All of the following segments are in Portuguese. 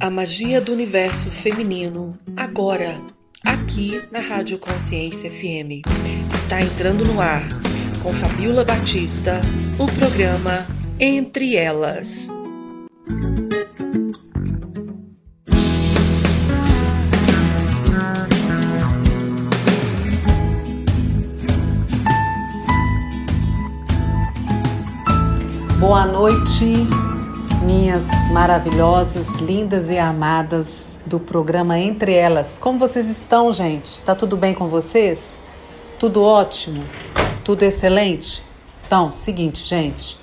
A magia do universo feminino, agora, aqui na Rádio Consciência FM. Está entrando no ar, com Fabiola Batista, o programa Entre Elas. Boa noite, minhas maravilhosas, lindas e amadas do programa Entre Elas. Como vocês estão, gente? Tá tudo bem com vocês? Tudo ótimo? Tudo excelente? Então, seguinte, gente,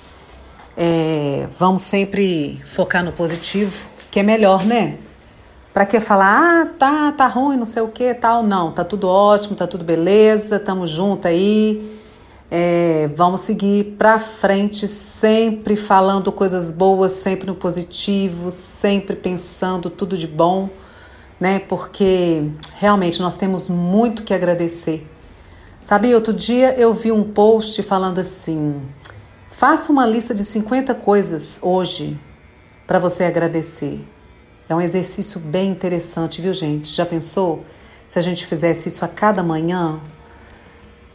é, vamos sempre focar no positivo, que é melhor, né? Pra que falar, ah, tá, tá ruim, não sei o que, tal? Não, tá tudo ótimo, tá tudo beleza, tamo junto aí é, vamos seguir para frente, sempre falando coisas boas, sempre no positivo, sempre pensando tudo de bom, né? Porque realmente nós temos muito que agradecer. Sabe, outro dia eu vi um post falando assim: faça uma lista de 50 coisas hoje para você agradecer. É um exercício bem interessante, viu, gente? Já pensou? Se a gente fizesse isso a cada manhã,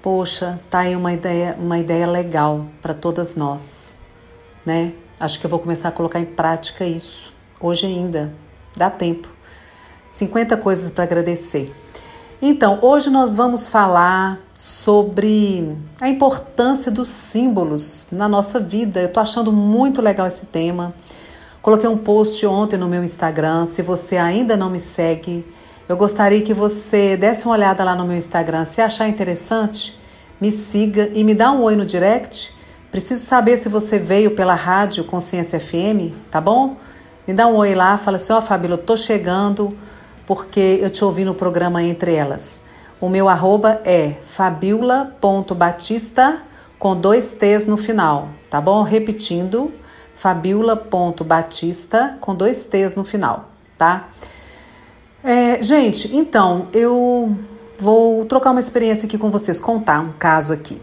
Poxa, tá aí uma ideia, uma ideia legal para todas nós, né? Acho que eu vou começar a colocar em prática isso hoje ainda. Dá tempo. 50 coisas para agradecer. Então, hoje nós vamos falar sobre a importância dos símbolos na nossa vida. Eu tô achando muito legal esse tema. Coloquei um post ontem no meu Instagram. Se você ainda não me segue, eu gostaria que você desse uma olhada lá no meu Instagram. Se achar interessante, me siga e me dá um oi no direct. Preciso saber se você veio pela rádio Consciência FM, tá bom? Me dá um oi lá, fala assim: Ó, oh, Fabíola, eu tô chegando porque eu te ouvi no programa Entre Elas. O meu arroba é fabiola.batista com dois T's no final, tá bom? Repetindo, fabiola.batista com dois T's no final, tá? É, gente, então, eu vou trocar uma experiência aqui com vocês, contar um caso aqui.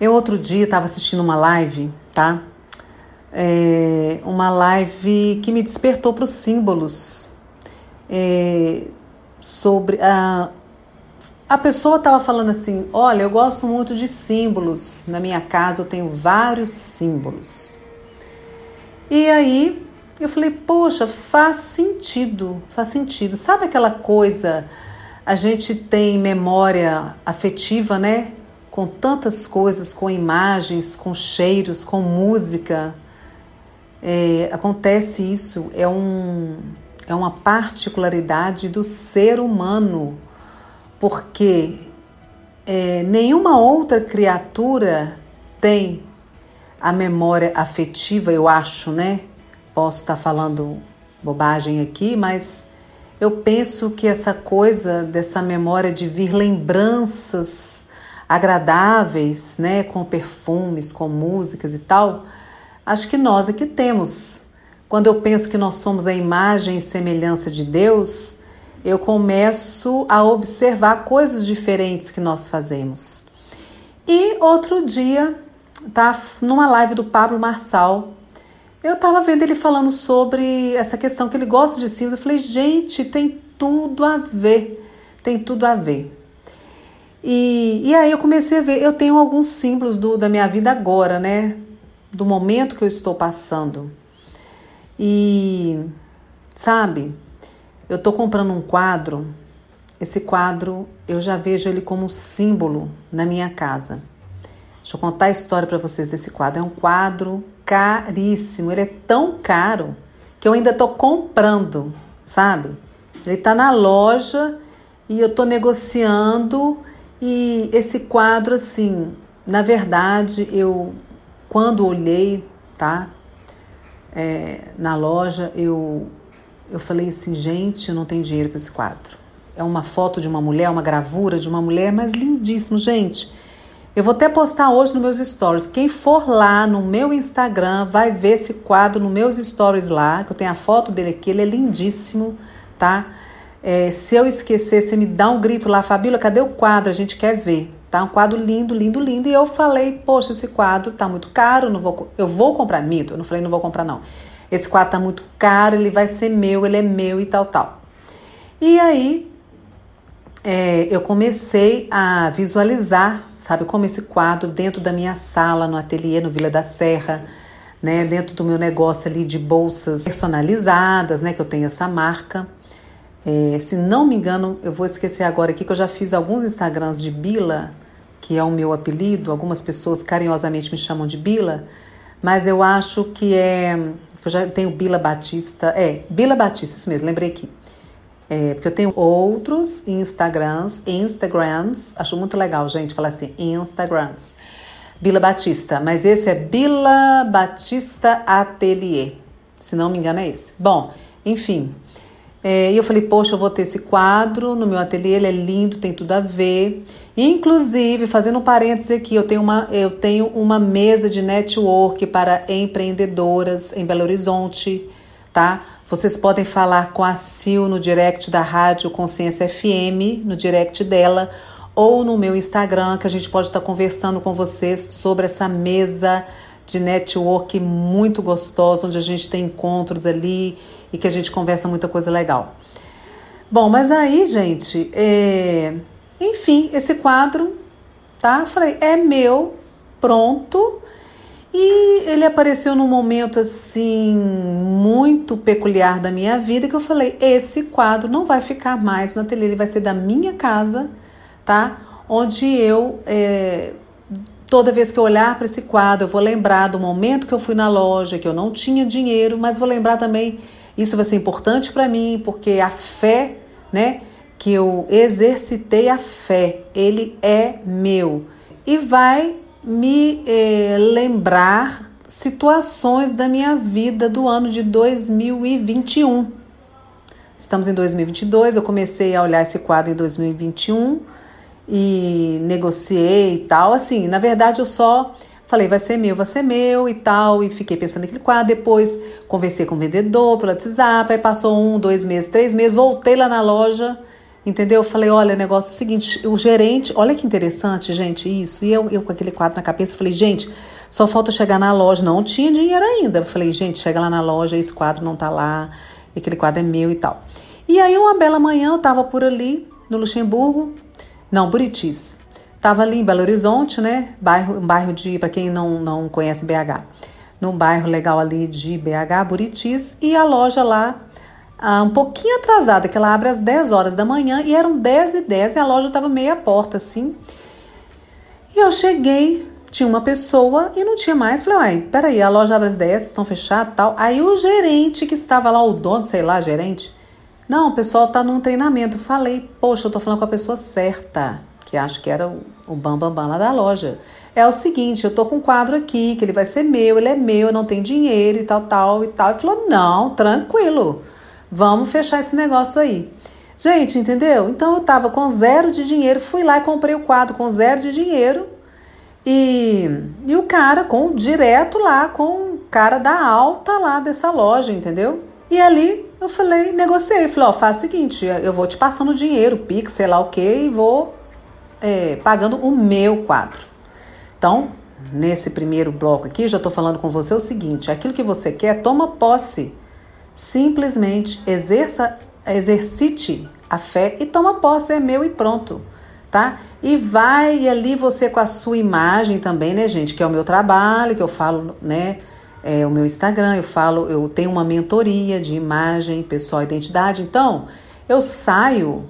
Eu outro dia estava assistindo uma live, tá? É, uma live que me despertou para os símbolos. É, sobre a, a pessoa estava falando assim: Olha, eu gosto muito de símbolos. Na minha casa eu tenho vários símbolos. E aí eu falei, poxa, faz sentido, faz sentido. Sabe aquela coisa, a gente tem memória afetiva, né? Com tantas coisas, com imagens, com cheiros, com música. É, acontece isso, é, um, é uma particularidade do ser humano, porque é, nenhuma outra criatura tem a memória afetiva, eu acho, né? Posso estar falando bobagem aqui, mas eu penso que essa coisa dessa memória de vir lembranças agradáveis, né, com perfumes, com músicas e tal, acho que nós é que temos. Quando eu penso que nós somos a imagem e semelhança de Deus, eu começo a observar coisas diferentes que nós fazemos. E outro dia, tá numa live do Pablo Marçal, eu estava vendo ele falando sobre essa questão que ele gosta de símbolos. Eu falei, gente, tem tudo a ver. Tem tudo a ver. E, e aí eu comecei a ver, eu tenho alguns símbolos do, da minha vida agora, né? Do momento que eu estou passando. E, sabe, eu estou comprando um quadro. Esse quadro, eu já vejo ele como símbolo na minha casa. Deixa eu contar a história para vocês desse quadro. É um quadro caríssimo. Ele é tão caro que eu ainda estou comprando, sabe? Ele está na loja e eu estou negociando. E esse quadro, assim, na verdade, eu quando olhei, tá? É, na loja, eu, eu falei assim, gente, não tenho dinheiro para esse quadro. É uma foto de uma mulher, uma gravura de uma mulher, mas lindíssimo, gente. Eu vou até postar hoje nos meus stories. Quem for lá no meu Instagram vai ver esse quadro nos meus stories lá, que eu tenho a foto dele aqui, ele é lindíssimo, tá? É, se eu esquecer, você me dá um grito lá, Fabíola, cadê o quadro? A gente quer ver. Tá um quadro lindo, lindo, lindo. E eu falei, poxa, esse quadro tá muito caro, não vou, eu vou comprar mito. Eu não falei, não vou comprar não. Esse quadro tá muito caro, ele vai ser meu, ele é meu e tal, tal. E aí é, eu comecei a visualizar, sabe, como esse quadro dentro da minha sala, no ateliê, no Vila da Serra, né, dentro do meu negócio ali de bolsas personalizadas, né, que eu tenho essa marca. É, se não me engano, eu vou esquecer agora aqui que eu já fiz alguns Instagrams de Bila, que é o meu apelido, algumas pessoas carinhosamente me chamam de Bila, mas eu acho que é. Eu já tenho Bila Batista, é, Bila Batista, isso mesmo, lembrei aqui. É, porque eu tenho outros Instagrams, Instagrams, acho muito legal, gente, falar assim, Instagrams. Bila Batista, mas esse é Bila Batista Atelier, se não me engano é esse. Bom, enfim, é, e eu falei, poxa, eu vou ter esse quadro no meu ateliê, ele é lindo, tem tudo a ver. Inclusive, fazendo um parênteses aqui, eu tenho uma, eu tenho uma mesa de network para empreendedoras em Belo Horizonte, tá? Vocês podem falar com a Sil no direct da Rádio Consciência FM, no direct dela, ou no meu Instagram, que a gente pode estar conversando com vocês sobre essa mesa de network muito gostosa, onde a gente tem encontros ali e que a gente conversa muita coisa legal. Bom, mas aí, gente, é... enfim, esse quadro, tá? Falei, é meu, pronto. E ele apareceu num momento assim muito peculiar da minha vida que eu falei: esse quadro não vai ficar mais no ateliê, ele vai ser da minha casa, tá? Onde eu é, Toda vez que eu olhar para esse quadro, eu vou lembrar do momento que eu fui na loja, que eu não tinha dinheiro, mas vou lembrar também, isso vai ser importante para mim, porque a fé, né, que eu exercitei a fé, ele é meu. E vai me eh, lembrar situações da minha vida do ano de 2021. Estamos em 2022, eu comecei a olhar esse quadro em 2021 e negociei e tal. Assim, na verdade eu só falei, vai ser meu, vai ser meu e tal, e fiquei pensando naquele quadro. Depois conversei com o vendedor pelo WhatsApp, aí passou um, dois meses, três meses, voltei lá na loja, entendeu? Falei, olha, o negócio é o seguinte, o gerente, olha que interessante, gente, isso. E eu, eu com aquele quadro na cabeça, falei, gente, só falta chegar na loja, não tinha dinheiro ainda. Falei, gente, chega lá na loja, esse quadro não tá lá, aquele quadro é meu e tal. E aí, uma bela manhã, eu tava por ali, no Luxemburgo, não, Buritis. Tava ali em Belo Horizonte, né? Bairro, um bairro de, para quem não, não conhece BH, num bairro legal ali de BH, Buritis, e a loja lá ah, um pouquinho atrasada, que ela abre às 10 horas da manhã, e eram 10 e 10 e a loja tava meia porta, assim. E eu cheguei, tinha uma pessoa e não tinha mais. Falei, uai, peraí, a loja abre às 10, estão fechadas tal. Aí o gerente que estava lá, o dono, sei lá, gerente, não, o pessoal tá num treinamento. Falei, poxa, eu tô falando com a pessoa certa, que acho que era o, o bam, bam, bam lá da loja. É o seguinte, eu tô com um quadro aqui, que ele vai ser meu, ele é meu, eu não tenho dinheiro e tal, tal e tal. E falou, não, tranquilo, vamos fechar esse negócio aí. Gente, entendeu? Então eu tava com zero de dinheiro, fui lá e comprei o quadro com zero de dinheiro. E, e o cara com direto lá com o cara da alta lá dessa loja, entendeu? E ali eu falei, negociei, falei, ó, faz o seguinte, eu vou te passando dinheiro, Pix, sei lá o que, e vou é, pagando o meu quadro. Então, nesse primeiro bloco aqui, já estou falando com você o seguinte: aquilo que você quer, toma posse. Simplesmente exerça, exercite a fé e toma posse, é meu e pronto, tá? E vai ali você com a sua imagem também, né, gente? Que é o meu trabalho, que eu falo, né? é, o meu Instagram, eu falo, eu tenho uma mentoria de imagem, pessoal, identidade. Então, eu saio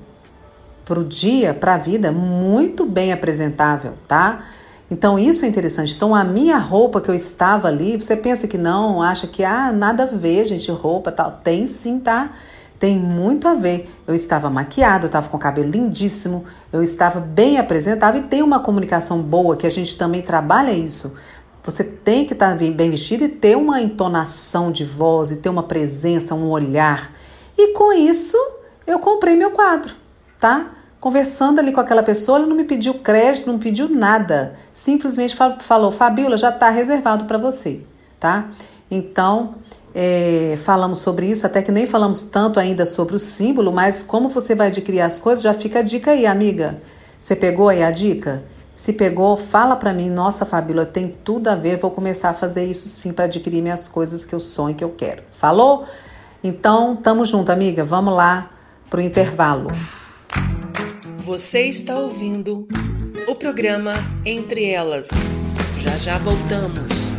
para o dia, para a vida, muito bem apresentável, tá? Então, isso é interessante. Então, a minha roupa que eu estava ali, você pensa que não, acha que, ah, nada a ver, gente, roupa tal. Tem sim, tá? Tem muito a ver. Eu estava maquiada, eu estava com o cabelo lindíssimo, eu estava bem apresentável e tem uma comunicação boa que a gente também trabalha isso. Você tem que estar bem vestido e ter uma entonação de voz, e ter uma presença, um olhar. E com isso, eu comprei meu quadro, tá? Conversando ali com aquela pessoa, ela não me pediu crédito, não me pediu nada. Simplesmente falou: Fabiola, já está reservado para você, tá? Então, é, falamos sobre isso, até que nem falamos tanto ainda sobre o símbolo, mas como você vai adquirir as coisas, já fica a dica aí, amiga. Você pegou aí a dica? Se pegou, fala para mim, nossa Fabíola, tem tudo a ver, vou começar a fazer isso sim para adquirir minhas coisas que eu sonho, que eu quero. Falou? Então, tamo junto, amiga. Vamos lá pro intervalo. Você está ouvindo o programa Entre Elas. Já já voltamos.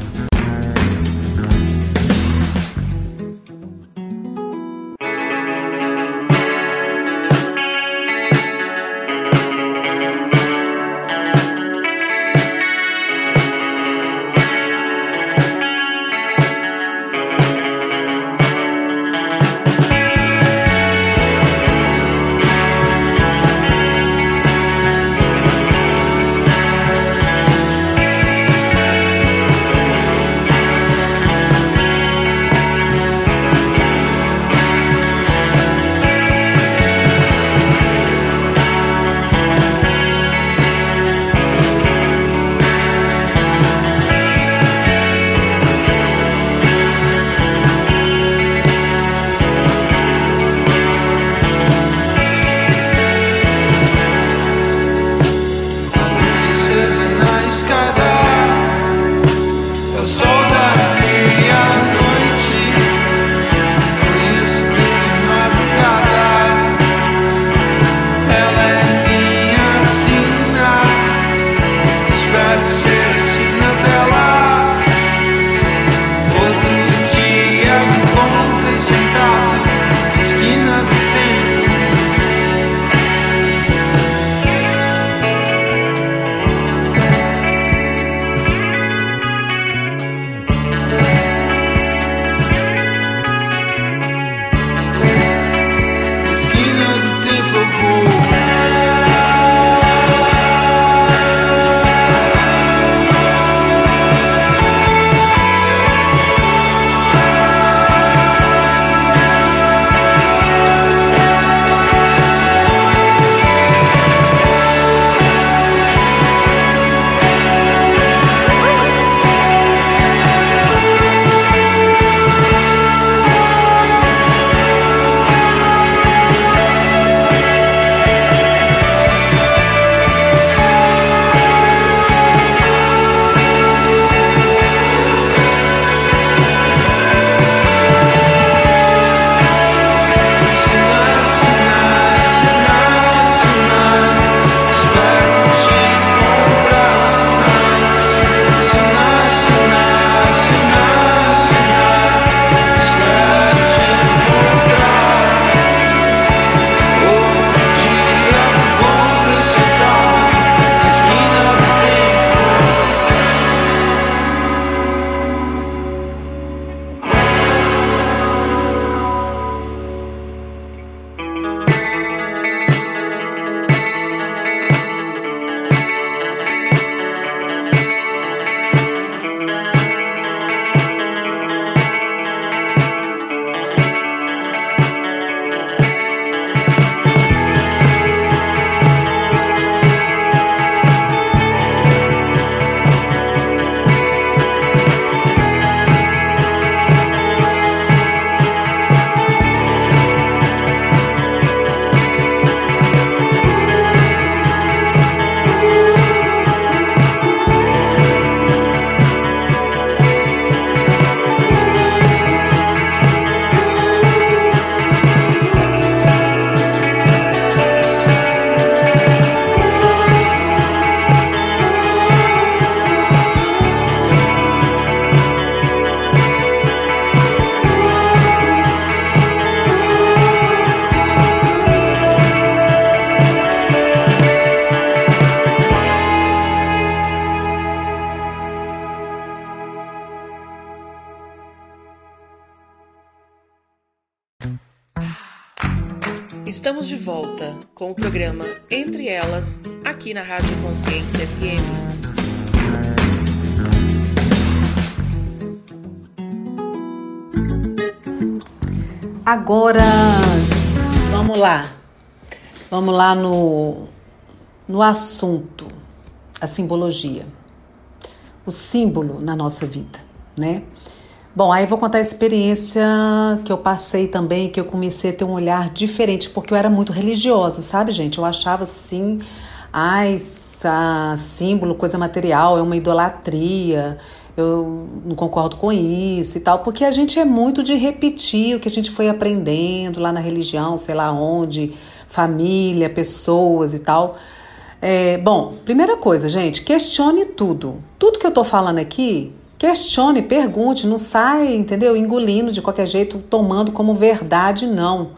Na Rádio Consciência FM. Agora, vamos lá. Vamos lá no, no assunto, a simbologia. O símbolo na nossa vida, né? Bom, aí vou contar a experiência que eu passei também, que eu comecei a ter um olhar diferente, porque eu era muito religiosa, sabe, gente? Eu achava assim ai, símbolo, coisa material, é uma idolatria, eu não concordo com isso e tal, porque a gente é muito de repetir o que a gente foi aprendendo lá na religião, sei lá onde, família, pessoas e tal. É, bom, primeira coisa, gente, questione tudo. Tudo que eu tô falando aqui, questione, pergunte, não sai, entendeu? Engolindo de qualquer jeito, tomando como verdade, não.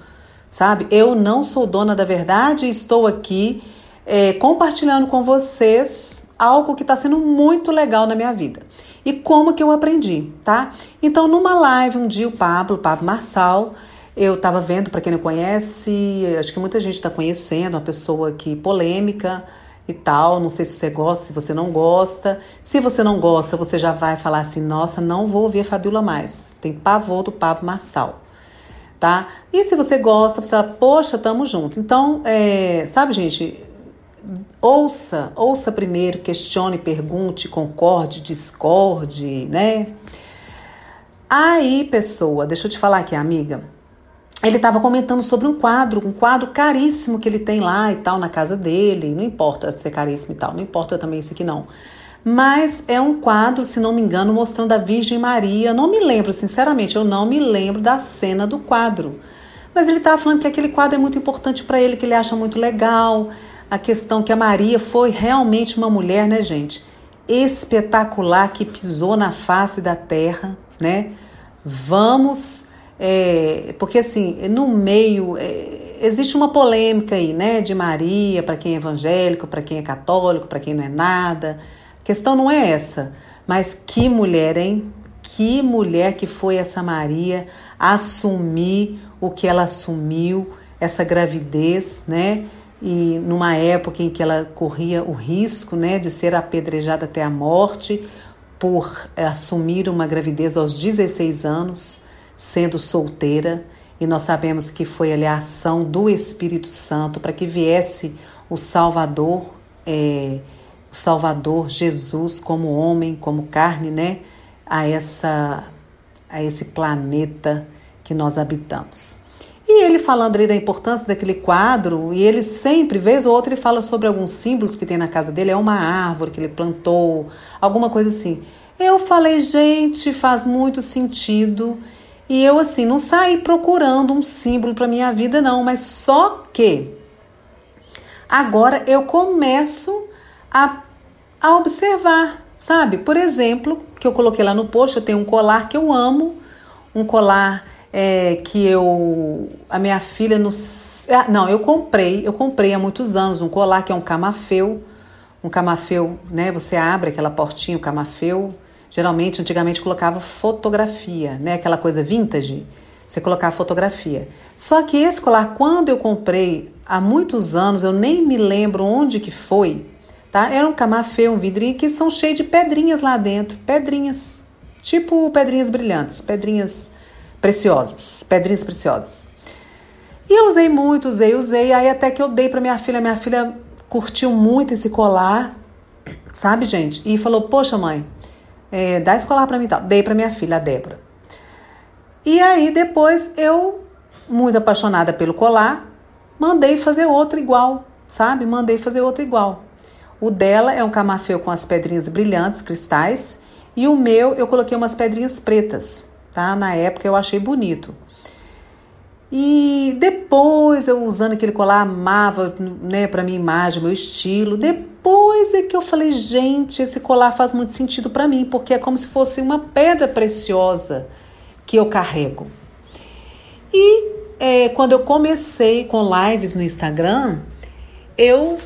Sabe? Eu não sou dona da verdade e estou aqui é, compartilhando com vocês algo que está sendo muito legal na minha vida. E como que eu aprendi, tá? Então, numa live, um dia, o Pablo, o Pablo Marçal, eu estava vendo, para quem não conhece, acho que muita gente está conhecendo, uma pessoa que polêmica e tal. Não sei se você gosta, se você não gosta. Se você não gosta, você já vai falar assim: nossa, não vou ouvir a Fabiola mais. Tem pavor do Pablo Marçal. Tá? E se você gosta, você fala, poxa, tamo junto. Então, é, sabe, gente, ouça, ouça primeiro, questione, pergunte, concorde, discorde, né? Aí, pessoa, deixa eu te falar aqui, amiga ele estava comentando sobre um quadro, um quadro caríssimo que ele tem lá e tal na casa dele. Não importa ser caríssimo e tal, não importa também isso aqui não. Mas é um quadro, se não me engano, mostrando a Virgem Maria. Não me lembro, sinceramente, eu não me lembro da cena do quadro. Mas ele estava falando que aquele quadro é muito importante para ele, que ele acha muito legal. A questão que a Maria foi realmente uma mulher, né, gente? Espetacular que pisou na face da terra, né? Vamos é, porque assim, no meio é, existe uma polêmica aí, né, de Maria, para quem é evangélico, para quem é católico, para quem não é nada. A questão não é essa, mas que mulher, hein? Que mulher que foi essa Maria assumir o que ela assumiu, essa gravidez, né? E numa época em que ela corria o risco, né, de ser apedrejada até a morte por assumir uma gravidez aos 16 anos sendo solteira, e nós sabemos que foi ali a ação do Espírito Santo para que viesse o Salvador, é, o Salvador Jesus como homem, como carne, né, a essa a esse planeta que nós habitamos. E ele falando ali da importância daquele quadro, e ele sempre, vez ou outra, ele fala sobre alguns símbolos que tem na casa dele, é uma árvore que ele plantou, alguma coisa assim. Eu falei, gente, faz muito sentido. E eu, assim, não saí procurando um símbolo para minha vida, não, mas só que agora eu começo a, a observar, sabe? Por exemplo, que eu coloquei lá no post, eu tenho um colar que eu amo, um colar é, que eu. A minha filha. No, ah, não, eu comprei, eu comprei há muitos anos um colar que é um camafeu. Um camafeu, né? Você abre aquela portinha, o camafeu, Geralmente, antigamente colocava fotografia, né? Aquela coisa vintage, você colocava fotografia. Só que esse colar, quando eu comprei há muitos anos, eu nem me lembro onde que foi, tá? Era um camafê, um vidrinho que são cheios de pedrinhas lá dentro, pedrinhas, tipo pedrinhas brilhantes, pedrinhas preciosas, pedrinhas preciosas. E eu usei muito, usei, usei, aí até que eu dei para minha filha, minha filha curtiu muito esse colar, sabe, gente? E falou: "Poxa, mãe, é, dá escolar para mim tal. Dei para minha filha, a Débora. E aí depois eu, muito apaixonada pelo colar, mandei fazer outro igual, sabe? Mandei fazer outro igual. O dela é um camafeu com as pedrinhas brilhantes, cristais, e o meu eu coloquei umas pedrinhas pretas, tá? Na época eu achei bonito. E depois eu usando aquele colar amava, né, para minha imagem, meu estilo. Depois é que eu falei, gente, esse colar faz muito sentido para mim, porque é como se fosse uma pedra preciosa que eu carrego. E é, quando eu comecei com lives no Instagram, eu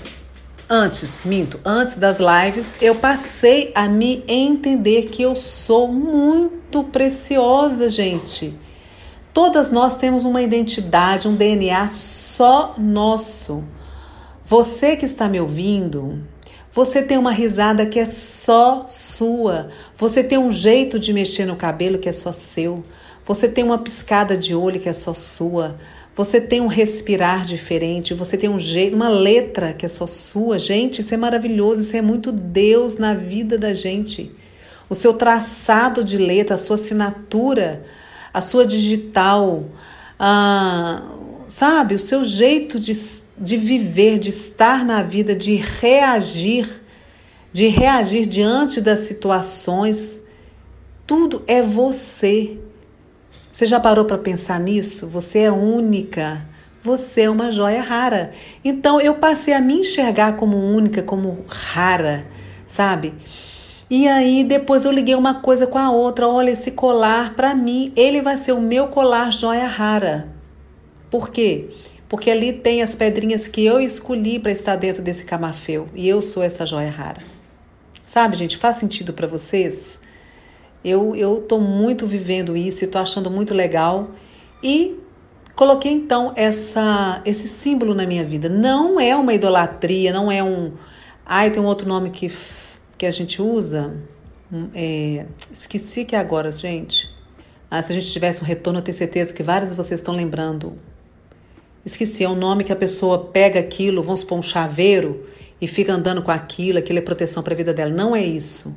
antes, minto, antes das lives, eu passei a me entender que eu sou muito preciosa, gente Todas nós temos uma identidade, um DNA só nosso. Você que está me ouvindo, você tem uma risada que é só sua. Você tem um jeito de mexer no cabelo que é só seu. Você tem uma piscada de olho que é só sua. Você tem um respirar diferente, você tem um jeito, uma letra que é só sua. Gente, isso é maravilhoso, isso é muito Deus na vida da gente. O seu traçado de letra, a sua assinatura, a sua digital, sabe, o seu jeito de de viver, de estar na vida, de reagir, de reagir diante das situações. Tudo é você. Você já parou para pensar nisso? Você é única. Você é uma joia rara. Então eu passei a me enxergar como única, como rara, sabe? E aí depois eu liguei uma coisa com a outra. Olha, esse colar para mim, ele vai ser o meu colar joia rara. Por quê? Porque ali tem as pedrinhas que eu escolhi para estar dentro desse camafeu e eu sou essa joia rara. Sabe, gente, faz sentido para vocês? Eu eu tô muito vivendo isso e tô achando muito legal e coloquei então essa esse símbolo na minha vida. Não é uma idolatria, não é um ai tem um outro nome que que a gente usa. É, esqueci que é agora, gente. Ah, se a gente tivesse um retorno, eu tenho certeza que vários de vocês estão lembrando. Esqueci, é um nome que a pessoa pega aquilo, vamos supor, um chaveiro, e fica andando com aquilo, aquilo é proteção para a vida dela. Não é isso.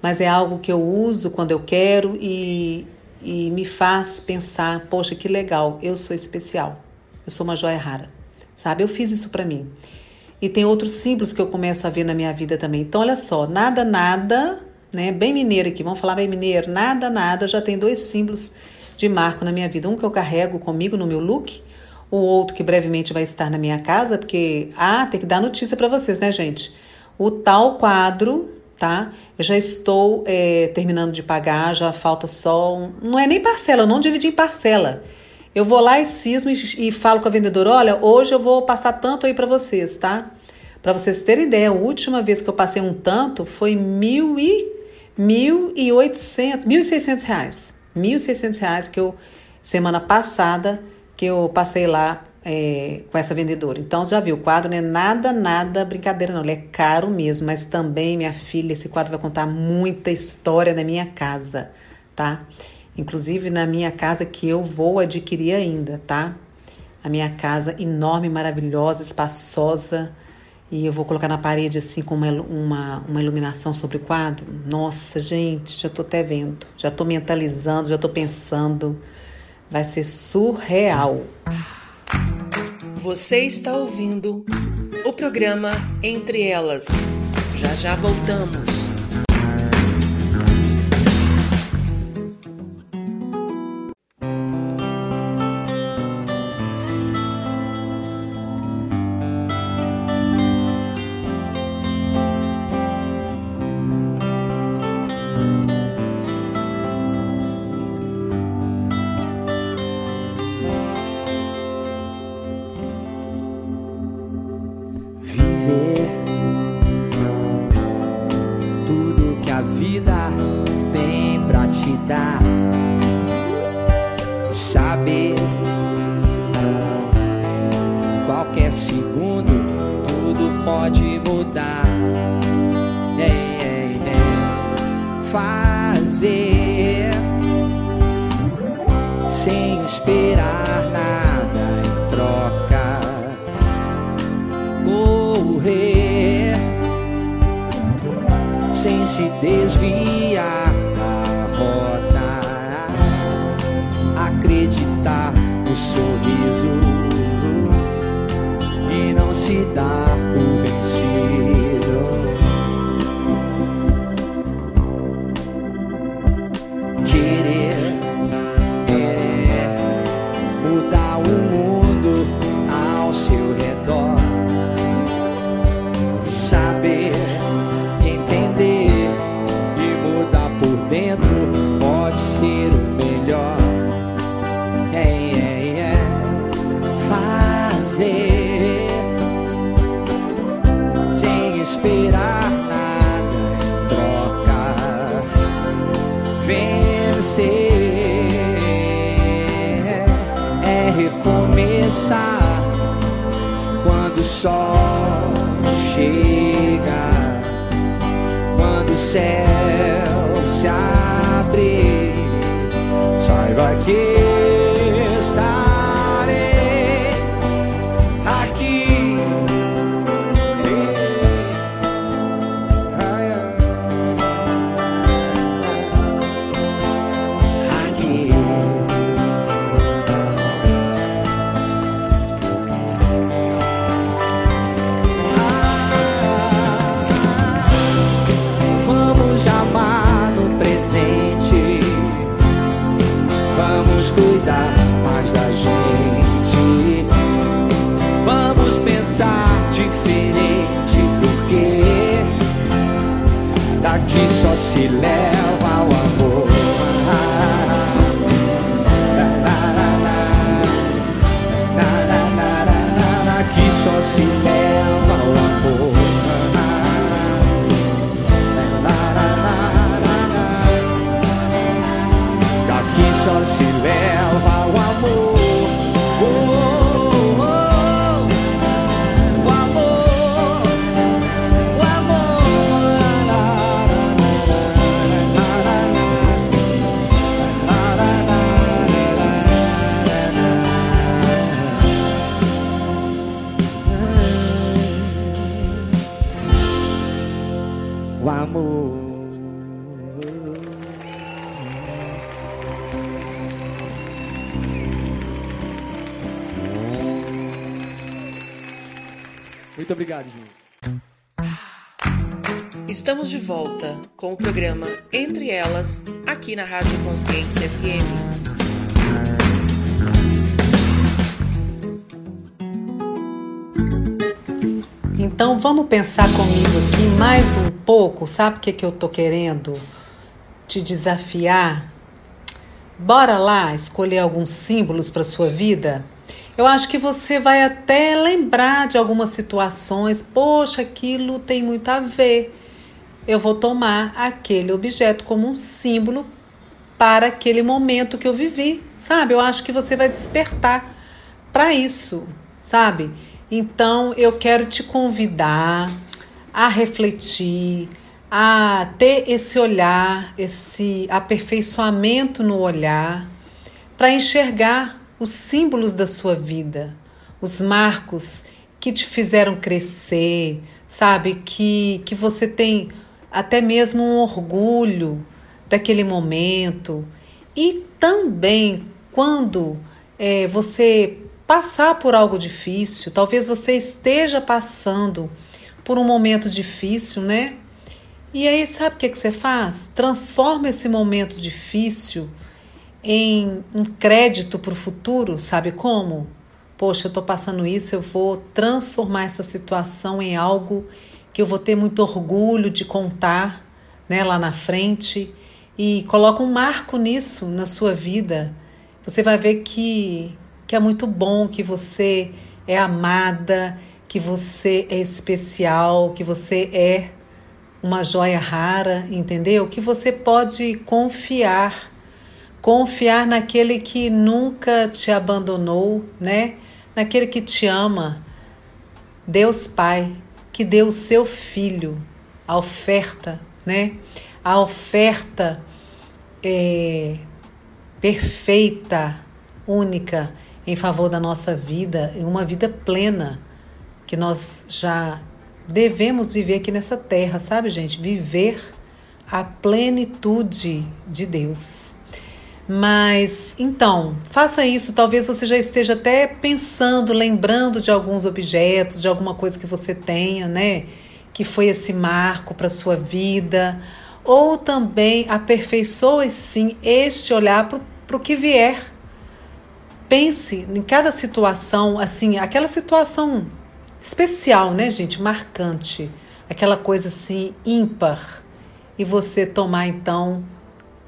Mas é algo que eu uso quando eu quero e, e me faz pensar: poxa, que legal, eu sou especial. Eu sou uma joia rara. Sabe? Eu fiz isso para mim. E tem outros símbolos que eu começo a ver na minha vida também. Então, olha só, nada, nada, né? Bem mineiro aqui, vamos falar bem mineiro, nada, nada, já tem dois símbolos de marco na minha vida. Um que eu carrego comigo no meu look, o outro que brevemente vai estar na minha casa, porque, ah, tem que dar notícia para vocês, né, gente? O tal quadro, tá? Eu já estou é, terminando de pagar, já falta só. Um, não é nem parcela, eu não dividi em parcela. Eu vou lá e cismo e, e falo com a vendedora: olha, hoje eu vou passar tanto aí para vocês, tá? Para vocês terem ideia, a última vez que eu passei um tanto foi mil e mil e oitocentos, mil e seiscentos reais, mil e seiscentos reais que eu semana passada que eu passei lá é, com essa vendedora. Então já viu, o quadro não é nada, nada brincadeira não, ele é caro mesmo, mas também minha filha, esse quadro vai contar muita história na minha casa, tá? Inclusive na minha casa que eu vou adquirir ainda, tá? A minha casa enorme, maravilhosa, espaçosa. E eu vou colocar na parede assim com uma, uma, uma iluminação sobre o quadro. Nossa, gente, já tô até vendo, já tô mentalizando, já tô pensando. Vai ser surreal. Você está ouvindo o programa Entre Elas. Já já voltamos. recomeçar quando o sol chega, quando o céu se abre. Saiba que Estamos de volta com o programa Entre Elas, aqui na Rádio Consciência FM. Então vamos pensar comigo aqui mais um pouco. Sabe o que, que eu tô querendo te desafiar? Bora lá escolher alguns símbolos para sua vida. Eu acho que você vai até lembrar de algumas situações. Poxa, aquilo tem muito a ver. Eu vou tomar aquele objeto como um símbolo para aquele momento que eu vivi, sabe? Eu acho que você vai despertar para isso, sabe? Então eu quero te convidar a refletir, a ter esse olhar, esse aperfeiçoamento no olhar, para enxergar os símbolos da sua vida, os marcos que te fizeram crescer, sabe? Que, que você tem até mesmo um orgulho daquele momento. E também quando é, você passar por algo difícil, talvez você esteja passando por um momento difícil, né? E aí, sabe o que, que você faz? Transforma esse momento difícil em um crédito para o futuro, sabe como? Poxa, eu estou passando isso, eu vou transformar essa situação em algo que eu vou ter muito orgulho de contar né, lá na frente. E coloca um marco nisso na sua vida. Você vai ver que, que é muito bom, que você é amada, que você é especial, que você é uma joia rara, entendeu? Que você pode confiar, confiar naquele que nunca te abandonou, né? Naquele que te ama. Deus Pai, que deu o seu filho, a oferta, né? A oferta é, perfeita, única em favor da nossa vida, uma vida plena que nós já devemos viver aqui nessa terra, sabe, gente? Viver a plenitude de Deus. Mas então, faça isso. Talvez você já esteja até pensando, lembrando de alguns objetos, de alguma coisa que você tenha, né? Que foi esse marco para sua vida. Ou também aperfeiçoe sim este olhar para o que vier. Pense em cada situação, assim, aquela situação especial, né, gente? Marcante. Aquela coisa assim ímpar. E você tomar então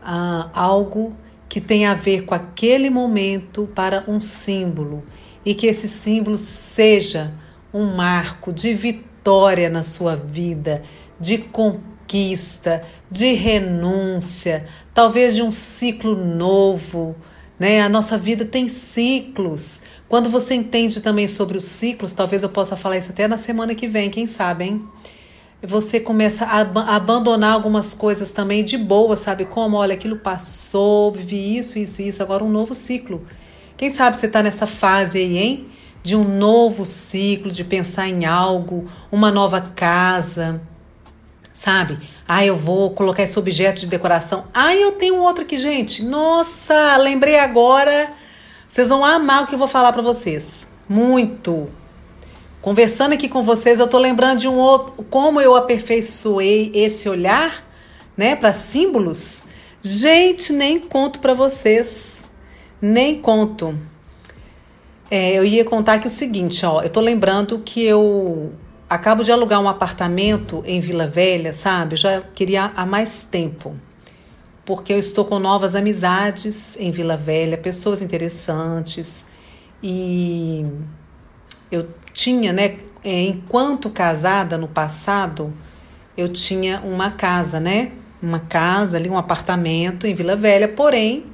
ah, algo que tem a ver com aquele momento para um símbolo e que esse símbolo seja um marco de vitória na sua vida, de conquista, de renúncia, talvez de um ciclo novo. Né? A nossa vida tem ciclos. Quando você entende também sobre os ciclos, talvez eu possa falar isso até na semana que vem, quem sabe, hein? Você começa a ab abandonar algumas coisas também de boa, sabe? Como, olha, aquilo passou, vivi isso, isso, isso, agora um novo ciclo. Quem sabe você está nessa fase aí, hein? De um novo ciclo, de pensar em algo, uma nova casa, sabe? Ah, eu vou colocar esse objeto de decoração. Ah, eu tenho outro aqui, gente. Nossa, lembrei agora. Vocês vão amar o que eu vou falar para vocês. Muito. Conversando aqui com vocês, eu tô lembrando de um outro, como eu aperfeiçoei esse olhar, né, para símbolos. Gente, nem conto para vocês. Nem conto. É, eu ia contar aqui o seguinte, ó. Eu tô lembrando que eu acabo de alugar um apartamento em Vila Velha, sabe? Eu já queria há mais tempo. Porque eu estou com novas amizades em Vila Velha, pessoas interessantes. E eu tinha, né, é, enquanto casada no passado, eu tinha uma casa, né? Uma casa ali, um apartamento em Vila Velha, porém,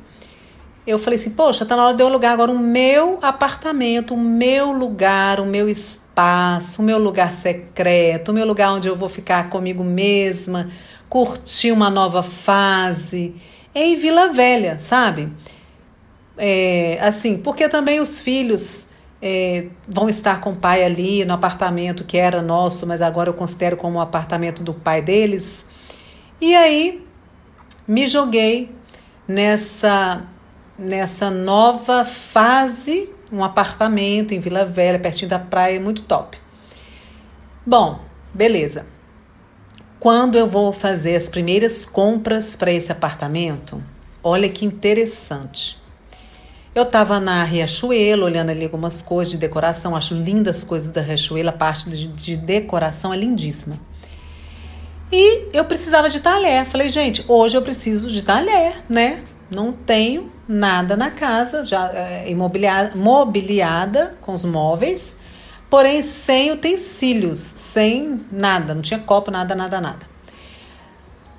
eu falei assim, poxa, tá na hora de eu alugar agora o meu apartamento, o meu lugar, o meu espaço, o meu lugar secreto, o meu lugar onde eu vou ficar comigo mesma, curtir uma nova fase, em Vila Velha, sabe? É, assim, porque também os filhos é, vão estar com o pai ali no apartamento que era nosso, mas agora eu considero como o apartamento do pai deles. E aí me joguei nessa nessa nova fase, um apartamento em Vila Velha, pertinho da praia, muito top. Bom, beleza. Quando eu vou fazer as primeiras compras para esse apartamento, olha que interessante. Eu estava na Riachuelo, olhando ali algumas coisas de decoração, acho lindas as coisas da Riachuelo, a parte de, de decoração é lindíssima. E eu precisava de talher. Falei, gente, hoje eu preciso de talher, né? Não tenho nada na casa, já é, imobiliada, mobiliada com os móveis, porém sem utensílios, sem nada, não tinha copo, nada, nada, nada.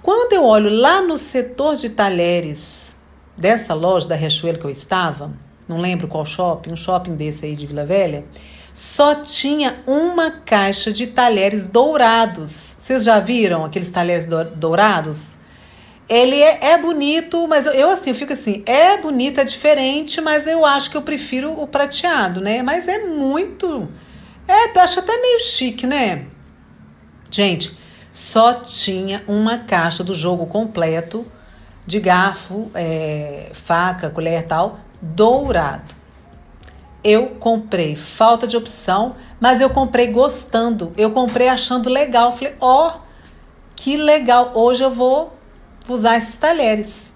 Quando eu olho lá no setor de talheres dessa loja da Riachuelo que eu estava, não lembro qual shopping, um shopping desse aí de Vila Velha, só tinha uma caixa de talheres dourados. Vocês já viram aqueles talheres dourados? Ele é, é bonito, mas eu, eu, assim, eu fico assim, é bonito, é diferente, mas eu acho que eu prefiro o prateado, né? Mas é muito. É, acho até meio chique, né? Gente, só tinha uma caixa do jogo completo de garfo, é, faca, colher e tal, dourado. Eu comprei, falta de opção, mas eu comprei gostando. Eu comprei achando legal. Falei, ó, oh, que legal. Hoje eu vou usar esses talheres.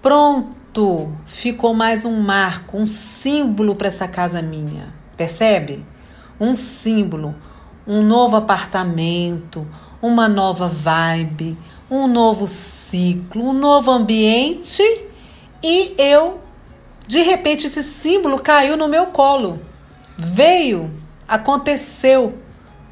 Pronto, ficou mais um marco, um símbolo para essa casa minha. Percebe? Um símbolo, um novo apartamento, uma nova vibe, um novo ciclo, um novo ambiente e eu, de repente, esse símbolo caiu no meu colo. Veio, aconteceu,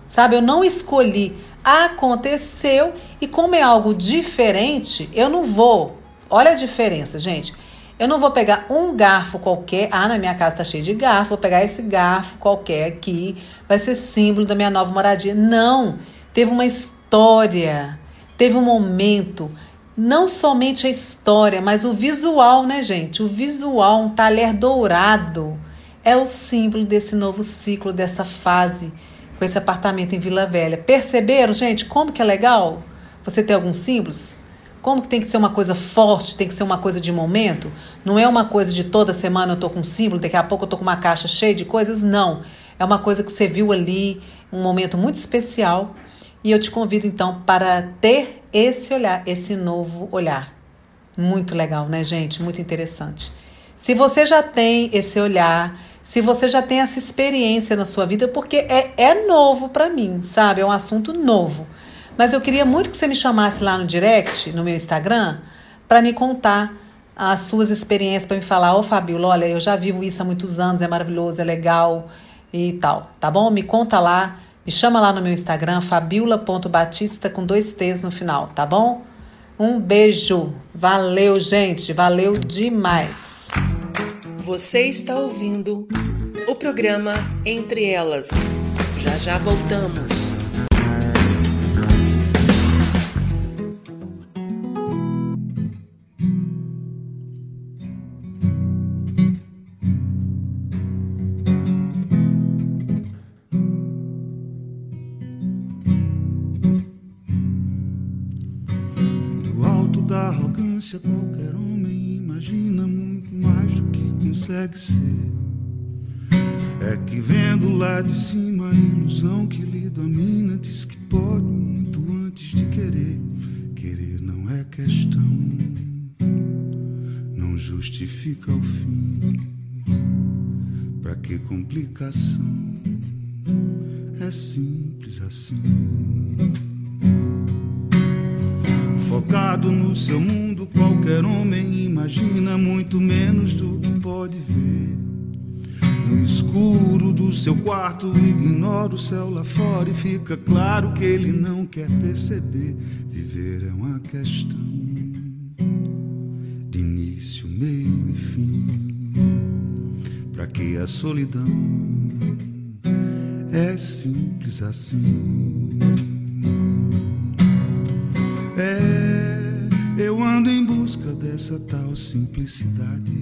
sabe? Eu não escolhi aconteceu e como é algo diferente, eu não vou. Olha a diferença, gente. Eu não vou pegar um garfo qualquer. Ah, na minha casa tá cheio de garfo. Vou pegar esse garfo qualquer aqui. Vai ser símbolo da minha nova moradia. Não. Teve uma história. Teve um momento. Não somente a história, mas o visual, né, gente? O visual, um talher dourado. É o símbolo desse novo ciclo, dessa fase com esse apartamento em Vila Velha. Perceberam, gente, como que é legal você ter alguns símbolos? Como que tem que ser uma coisa forte, tem que ser uma coisa de momento? Não é uma coisa de toda semana eu tô com um símbolo, daqui a pouco eu tô com uma caixa cheia de coisas, não. É uma coisa que você viu ali, um momento muito especial. E eu te convido então para ter esse olhar, esse novo olhar. Muito legal, né, gente? Muito interessante. Se você já tem esse olhar, se você já tem essa experiência na sua vida, porque é, é novo para mim, sabe? É um assunto novo. Mas eu queria muito que você me chamasse lá no direct, no meu Instagram, para me contar as suas experiências, para me falar: Ô oh, Fabiola, olha, eu já vivo isso há muitos anos, é maravilhoso, é legal e tal, tá bom? Me conta lá, me chama lá no meu Instagram, fabiola.batista com dois T's no final, tá bom? Um beijo, valeu, gente, valeu demais. Você está ouvindo o programa Entre Elas. Já já voltamos. Consegue ser. É que vendo lá de cima a ilusão que lhe domina, diz que pode muito antes de querer. Querer não é questão, não justifica o fim. Pra que complicação? É simples assim. Focado no seu mundo, qualquer homem imagina muito menos do que pode ver. No escuro do seu quarto, ignora o céu lá fora e fica claro que ele não quer perceber. Viver é uma questão de início, meio e fim. Para que a solidão é simples assim. Dessa tal simplicidade.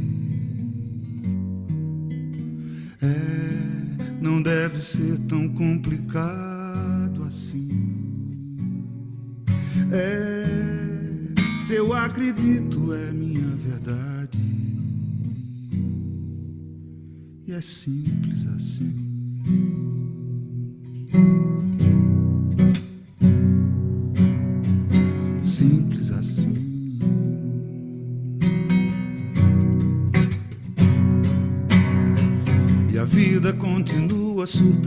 É, não deve ser tão complicado assim. É, se eu acredito, é minha verdade. E é simples assim.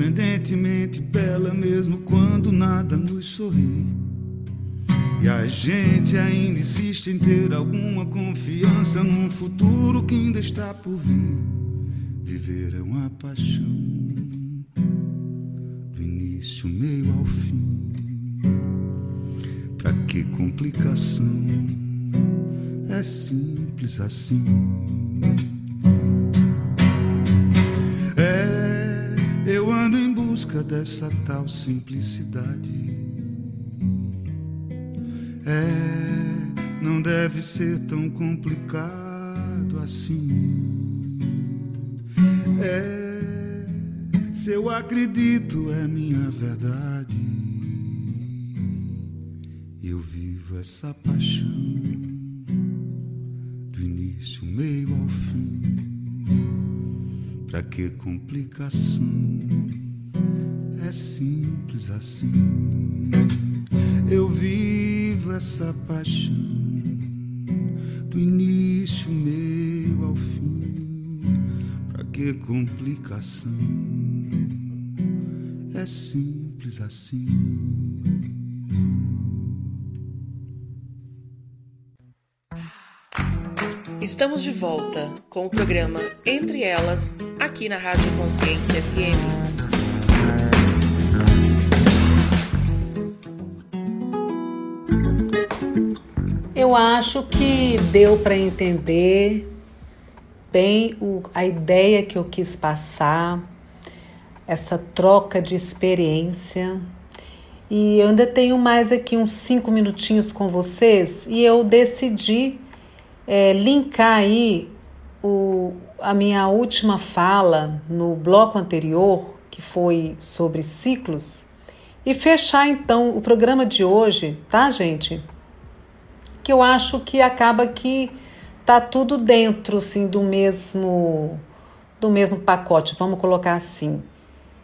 Surpreendentemente bela, mesmo quando nada nos sorri. E a gente ainda insiste em ter alguma confiança num futuro que ainda está por vir. Viver é uma paixão início, meio ao fim. Pra que complicação? É simples assim. Busca dessa tal simplicidade. É, não deve ser tão complicado assim. É se eu acredito é minha verdade. Eu vivo essa paixão do início, meio ao fim. Pra que complicação? É simples assim. Eu vivo essa paixão do início, meio ao fim. Pra que complicação? é simples assim. Estamos de volta com o programa Entre Elas, aqui na Rádio Consciência FM. Eu acho que deu para entender bem o, a ideia que eu quis passar essa troca de experiência. E eu ainda tenho mais aqui uns cinco minutinhos com vocês e eu decidi é, linkar aí o, a minha última fala no bloco anterior, que foi sobre ciclos, e fechar então o programa de hoje, tá, gente? Que eu acho que acaba que tá tudo dentro, assim, do mesmo do mesmo pacote, vamos colocar assim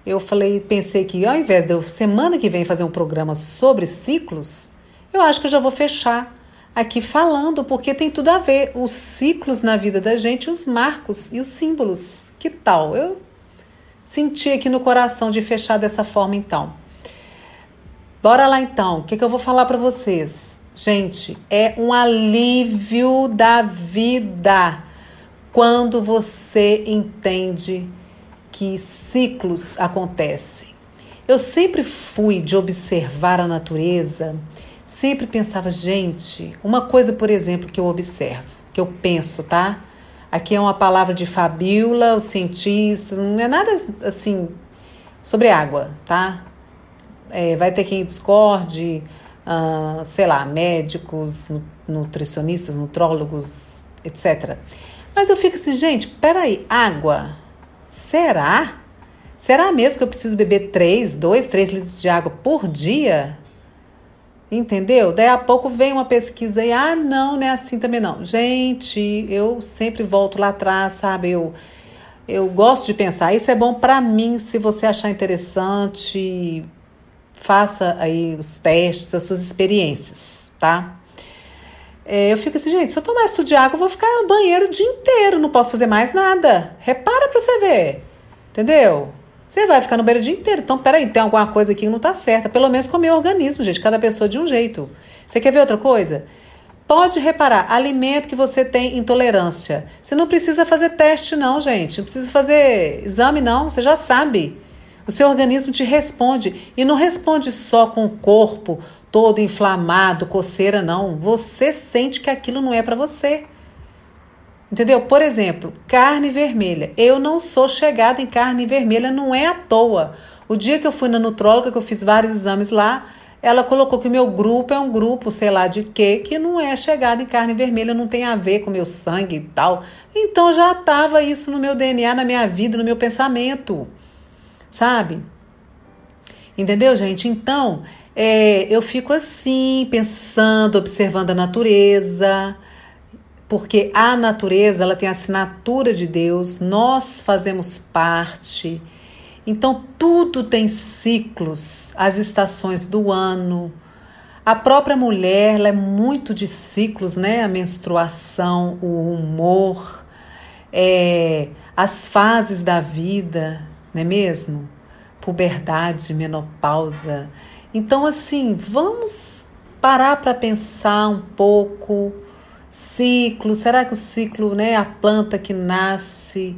eu falei, pensei que ao invés de eu semana que vem fazer um programa sobre ciclos, eu acho que eu já vou fechar aqui falando, porque tem tudo a ver os ciclos na vida da gente, os marcos e os símbolos. Que tal? Eu senti aqui no coração de fechar dessa forma então. Bora lá então. O que, que eu vou falar para vocês? Gente, é um alívio da vida quando você entende que ciclos acontecem. Eu sempre fui de observar a natureza, sempre pensava, gente, uma coisa, por exemplo, que eu observo, que eu penso, tá? Aqui é uma palavra de Fabiola, os cientistas, não é nada assim sobre água, tá? É, vai ter quem discorde, uh, sei lá, médicos, nutricionistas, nutrólogos, etc. Mas eu fico assim, gente, peraí, água Será? Será mesmo que eu preciso beber 3, 2, 3 litros de água por dia? Entendeu? Daí a pouco vem uma pesquisa e, ah, não, não é assim também não. Gente, eu sempre volto lá atrás, sabe? Eu, eu gosto de pensar, isso é bom para mim, se você achar interessante, faça aí os testes, as suas experiências, tá? É, eu fico assim, gente, se eu tomar isso de água, eu vou ficar no banheiro o dia inteiro, não posso fazer mais nada. Repara pra você ver, entendeu? Você vai ficar no beira o dia inteiro. Então, peraí, tem alguma coisa aqui que não tá certa. Pelo menos com o meu organismo, gente. Cada pessoa de um jeito. Você quer ver outra coisa? Pode reparar, alimento que você tem intolerância. Você não precisa fazer teste, não, gente. Não precisa fazer exame, não. Você já sabe. O seu organismo te responde. E não responde só com o corpo todo inflamado, coceira, não. Você sente que aquilo não é para você. Entendeu? Por exemplo, carne vermelha. Eu não sou chegada em carne vermelha, não é à toa. O dia que eu fui na nutróloga, que eu fiz vários exames lá, ela colocou que o meu grupo é um grupo, sei lá de quê, que não é chegado em carne vermelha, não tem a ver com meu sangue e tal. Então já estava isso no meu DNA, na minha vida, no meu pensamento. Sabe? Entendeu, gente? Então, é, eu fico assim, pensando, observando a natureza porque a natureza ela tem a assinatura de Deus, nós fazemos parte. Então tudo tem ciclos, as estações do ano. A própria mulher ela é muito de ciclos, né? A menstruação, o humor, é, as fases da vida, não é mesmo? Puberdade, menopausa. Então, assim, vamos parar para pensar um pouco Ciclo, será que o ciclo, né, a planta que nasce,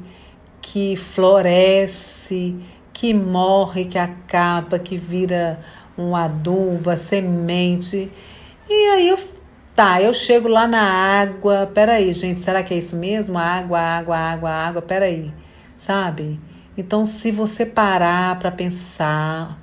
que floresce, que morre, que acaba, que vira um adubo, a semente. E aí eu tá, eu chego lá na água. Peraí, gente, será que é isso mesmo? Água, água, água, água, peraí. Sabe? Então, se você parar para pensar,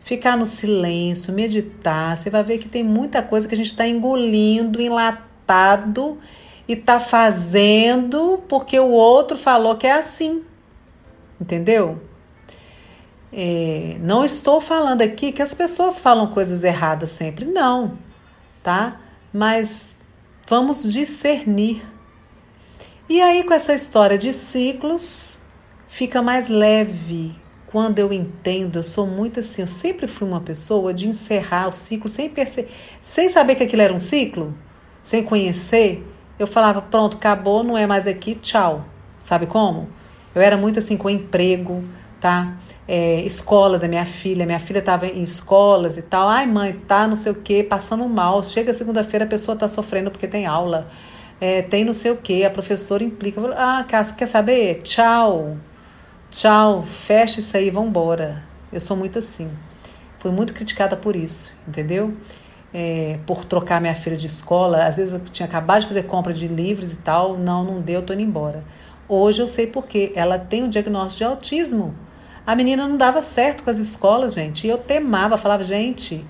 ficar no silêncio, meditar, você vai ver que tem muita coisa que a gente está engolindo, adaptado e tá fazendo porque o outro falou que é assim. Entendeu? É, não estou falando aqui que as pessoas falam coisas erradas sempre, não, tá? Mas vamos discernir. E aí, com essa história de ciclos, fica mais leve quando eu entendo. Eu sou muito assim, eu sempre fui uma pessoa de encerrar o ciclo sem perceber, sem saber que aquilo era um ciclo sem conhecer, eu falava, pronto, acabou, não é mais aqui, tchau. Sabe como? Eu era muito assim com emprego, tá? É, escola da minha filha, minha filha estava em escolas e tal. Ai, mãe, tá não sei o que, passando mal. Chega segunda-feira, a pessoa tá sofrendo porque tem aula. É, tem não sei o que, a professora implica. Ah, quer saber? Tchau. Tchau, fecha isso aí, vambora. Eu sou muito assim. Fui muito criticada por isso, entendeu? é, por trocar minha filha de escola. Às vezes eu tinha acabado de fazer compra de livros e tal. Não, não deu, tô indo embora. Hoje eu sei por quê. Ela tem o um diagnóstico de autismo. A menina não dava certo com as escolas, gente. E eu temava, falava, gente.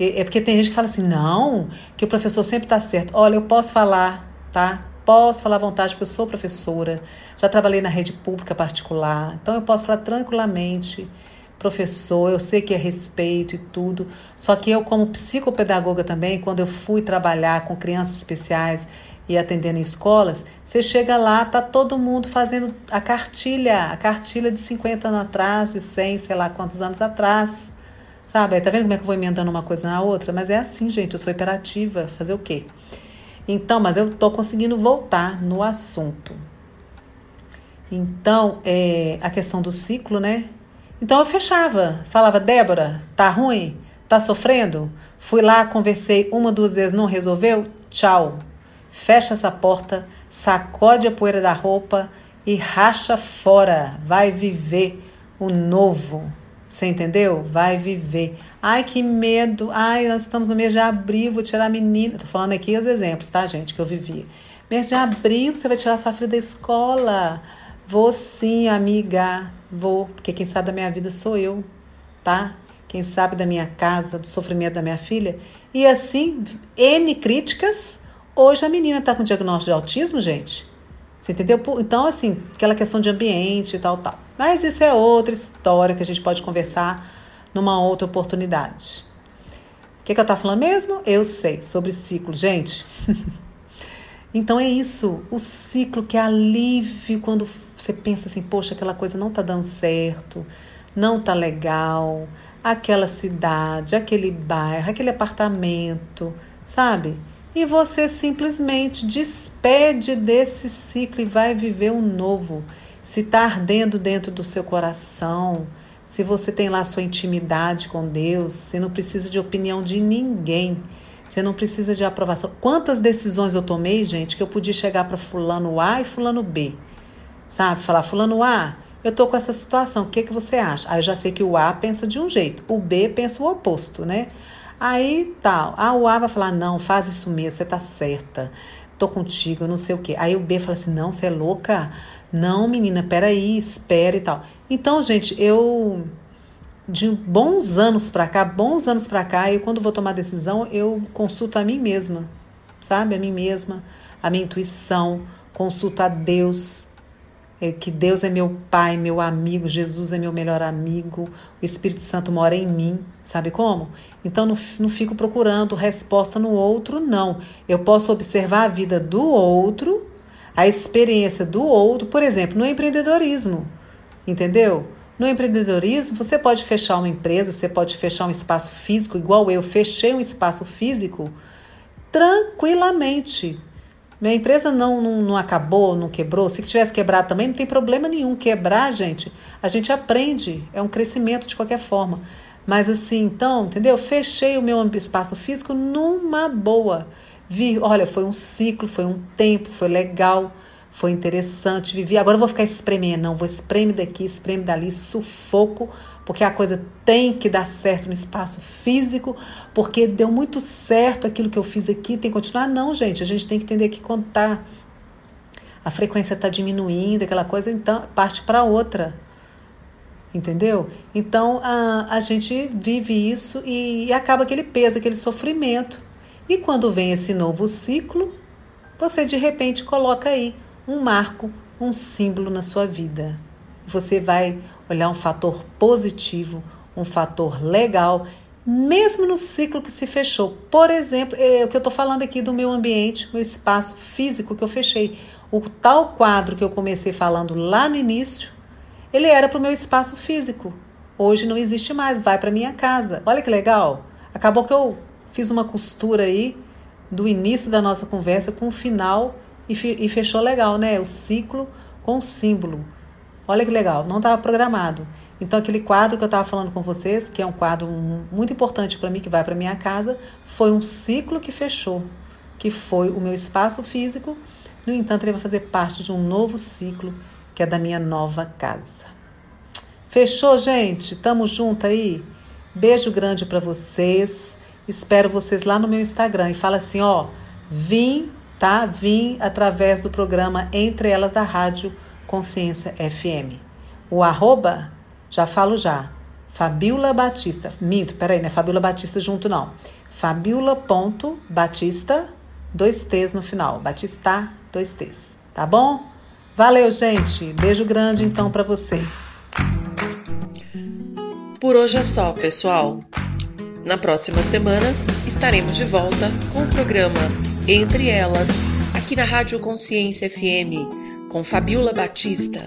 É porque tem gente que fala assim, não, que o professor sempre está certo. Olha, eu posso falar, tá? Posso falar à vontade, porque eu sou professora. Já trabalhei na rede pública particular. Então eu posso falar tranquilamente professor, eu sei que é respeito e tudo. Só que eu, como psicopedagoga também, quando eu fui trabalhar com crianças especiais e atendendo em escolas, você chega lá, tá todo mundo fazendo a cartilha, a cartilha de 50 anos atrás, de 100, sei lá quantos anos atrás. Sabe? Tá vendo como é que eu vou emendando uma coisa na outra? Mas é assim, gente, eu sou hiperativa, fazer o quê? Então, mas eu tô conseguindo voltar no assunto. Então, é, a questão do ciclo, né? Então eu fechava, falava, Débora, tá ruim? Tá sofrendo? Fui lá, conversei uma, duas vezes, não resolveu? Tchau. Fecha essa porta, sacode a poeira da roupa e racha fora. Vai viver o novo. Você entendeu? Vai viver. Ai, que medo. Ai, nós estamos no mês de abril, vou tirar a menina. Tô falando aqui os exemplos, tá, gente, que eu vivi. Mês de abril, você vai tirar sua filha da escola. Vou sim, amiga. Vou, porque quem sabe da minha vida sou eu, tá? Quem sabe da minha casa, do sofrimento da minha filha. E assim, N críticas. Hoje a menina tá com diagnóstico de autismo, gente. Você entendeu? Então, assim, aquela questão de ambiente e tal, tal. Mas isso é outra história que a gente pode conversar numa outra oportunidade. O que, que eu tava falando mesmo? Eu sei, sobre ciclo. Gente, Então é isso, o ciclo que é alívio quando você pensa assim, poxa, aquela coisa não tá dando certo, não tá legal, aquela cidade, aquele bairro, aquele apartamento, sabe? E você simplesmente despede desse ciclo e vai viver um novo. se está ardendo dentro do seu coração, se você tem lá sua intimidade com Deus, você não precisa de opinião de ninguém. Você não precisa de aprovação. Quantas decisões eu tomei, gente, que eu podia chegar para fulano A e fulano B. Sabe? Falar, fulano A, eu tô com essa situação, o que, que você acha? Aí eu já sei que o A pensa de um jeito, o B pensa o oposto, né? Aí tal, ah, o A vai falar, não, faz isso mesmo, você tá certa, tô contigo, não sei o quê. Aí o B fala assim, não, você é louca? Não, menina, peraí, espera e tal. Então, gente, eu de bons anos para cá, bons anos para cá, eu quando vou tomar decisão, eu consulto a mim mesma, sabe? A mim mesma, a minha intuição, consulto a Deus, que Deus é meu pai, meu amigo, Jesus é meu melhor amigo, o Espírito Santo mora em mim, sabe como? Então não, não fico procurando resposta no outro, não. Eu posso observar a vida do outro, a experiência do outro, por exemplo, no empreendedorismo, entendeu? No empreendedorismo, você pode fechar uma empresa, você pode fechar um espaço físico, igual eu fechei um espaço físico tranquilamente. Minha empresa não, não, não acabou, não quebrou. Se tivesse quebrado também, não tem problema nenhum. Quebrar, gente, a gente aprende, é um crescimento de qualquer forma. Mas assim, então, entendeu? Fechei o meu espaço físico numa boa. Vi, olha, foi um ciclo, foi um tempo, foi legal foi interessante, vivi. Agora eu vou ficar espremendo, não, vou espreme daqui, espreme dali, sufoco, porque a coisa tem que dar certo no espaço físico, porque deu muito certo aquilo que eu fiz aqui, tem que continuar. Não, gente, a gente tem que entender que contar. A frequência está diminuindo, aquela coisa, então parte para outra. Entendeu? Então a, a gente vive isso e, e acaba aquele peso, aquele sofrimento. E quando vem esse novo ciclo, você de repente coloca aí um marco, um símbolo na sua vida. Você vai olhar um fator positivo, um fator legal, mesmo no ciclo que se fechou. Por exemplo, é o que eu estou falando aqui do meu ambiente, meu espaço físico que eu fechei. O tal quadro que eu comecei falando lá no início, ele era para o meu espaço físico. Hoje não existe mais, vai para minha casa. Olha que legal. Acabou que eu fiz uma costura aí do início da nossa conversa com o final e, fechou legal, né? O ciclo com o símbolo. Olha que legal, não estava programado. Então, aquele quadro que eu estava falando com vocês, que é um quadro muito importante para mim, que vai para minha casa, foi um ciclo que fechou, que foi o meu espaço físico. No entanto, ele vai fazer parte de um novo ciclo, que é da minha nova casa. Fechou, gente? Tamo junto aí? Beijo grande para vocês. Espero vocês lá no meu Instagram e fala assim, ó, vim tá? Vim através do programa Entre Elas da Rádio Consciência FM. O arroba, já falo já, Fabiola Batista. Minto, peraí, não é Fabiola Batista junto não. Fabiola.batista, dois T's no final. Batista, dois T's. Tá bom? Valeu, gente. Beijo grande então para vocês. Por hoje é só, pessoal. Na próxima semana estaremos de volta com o programa entre elas, aqui na Rádio Consciência FM, com Fabiola Batista.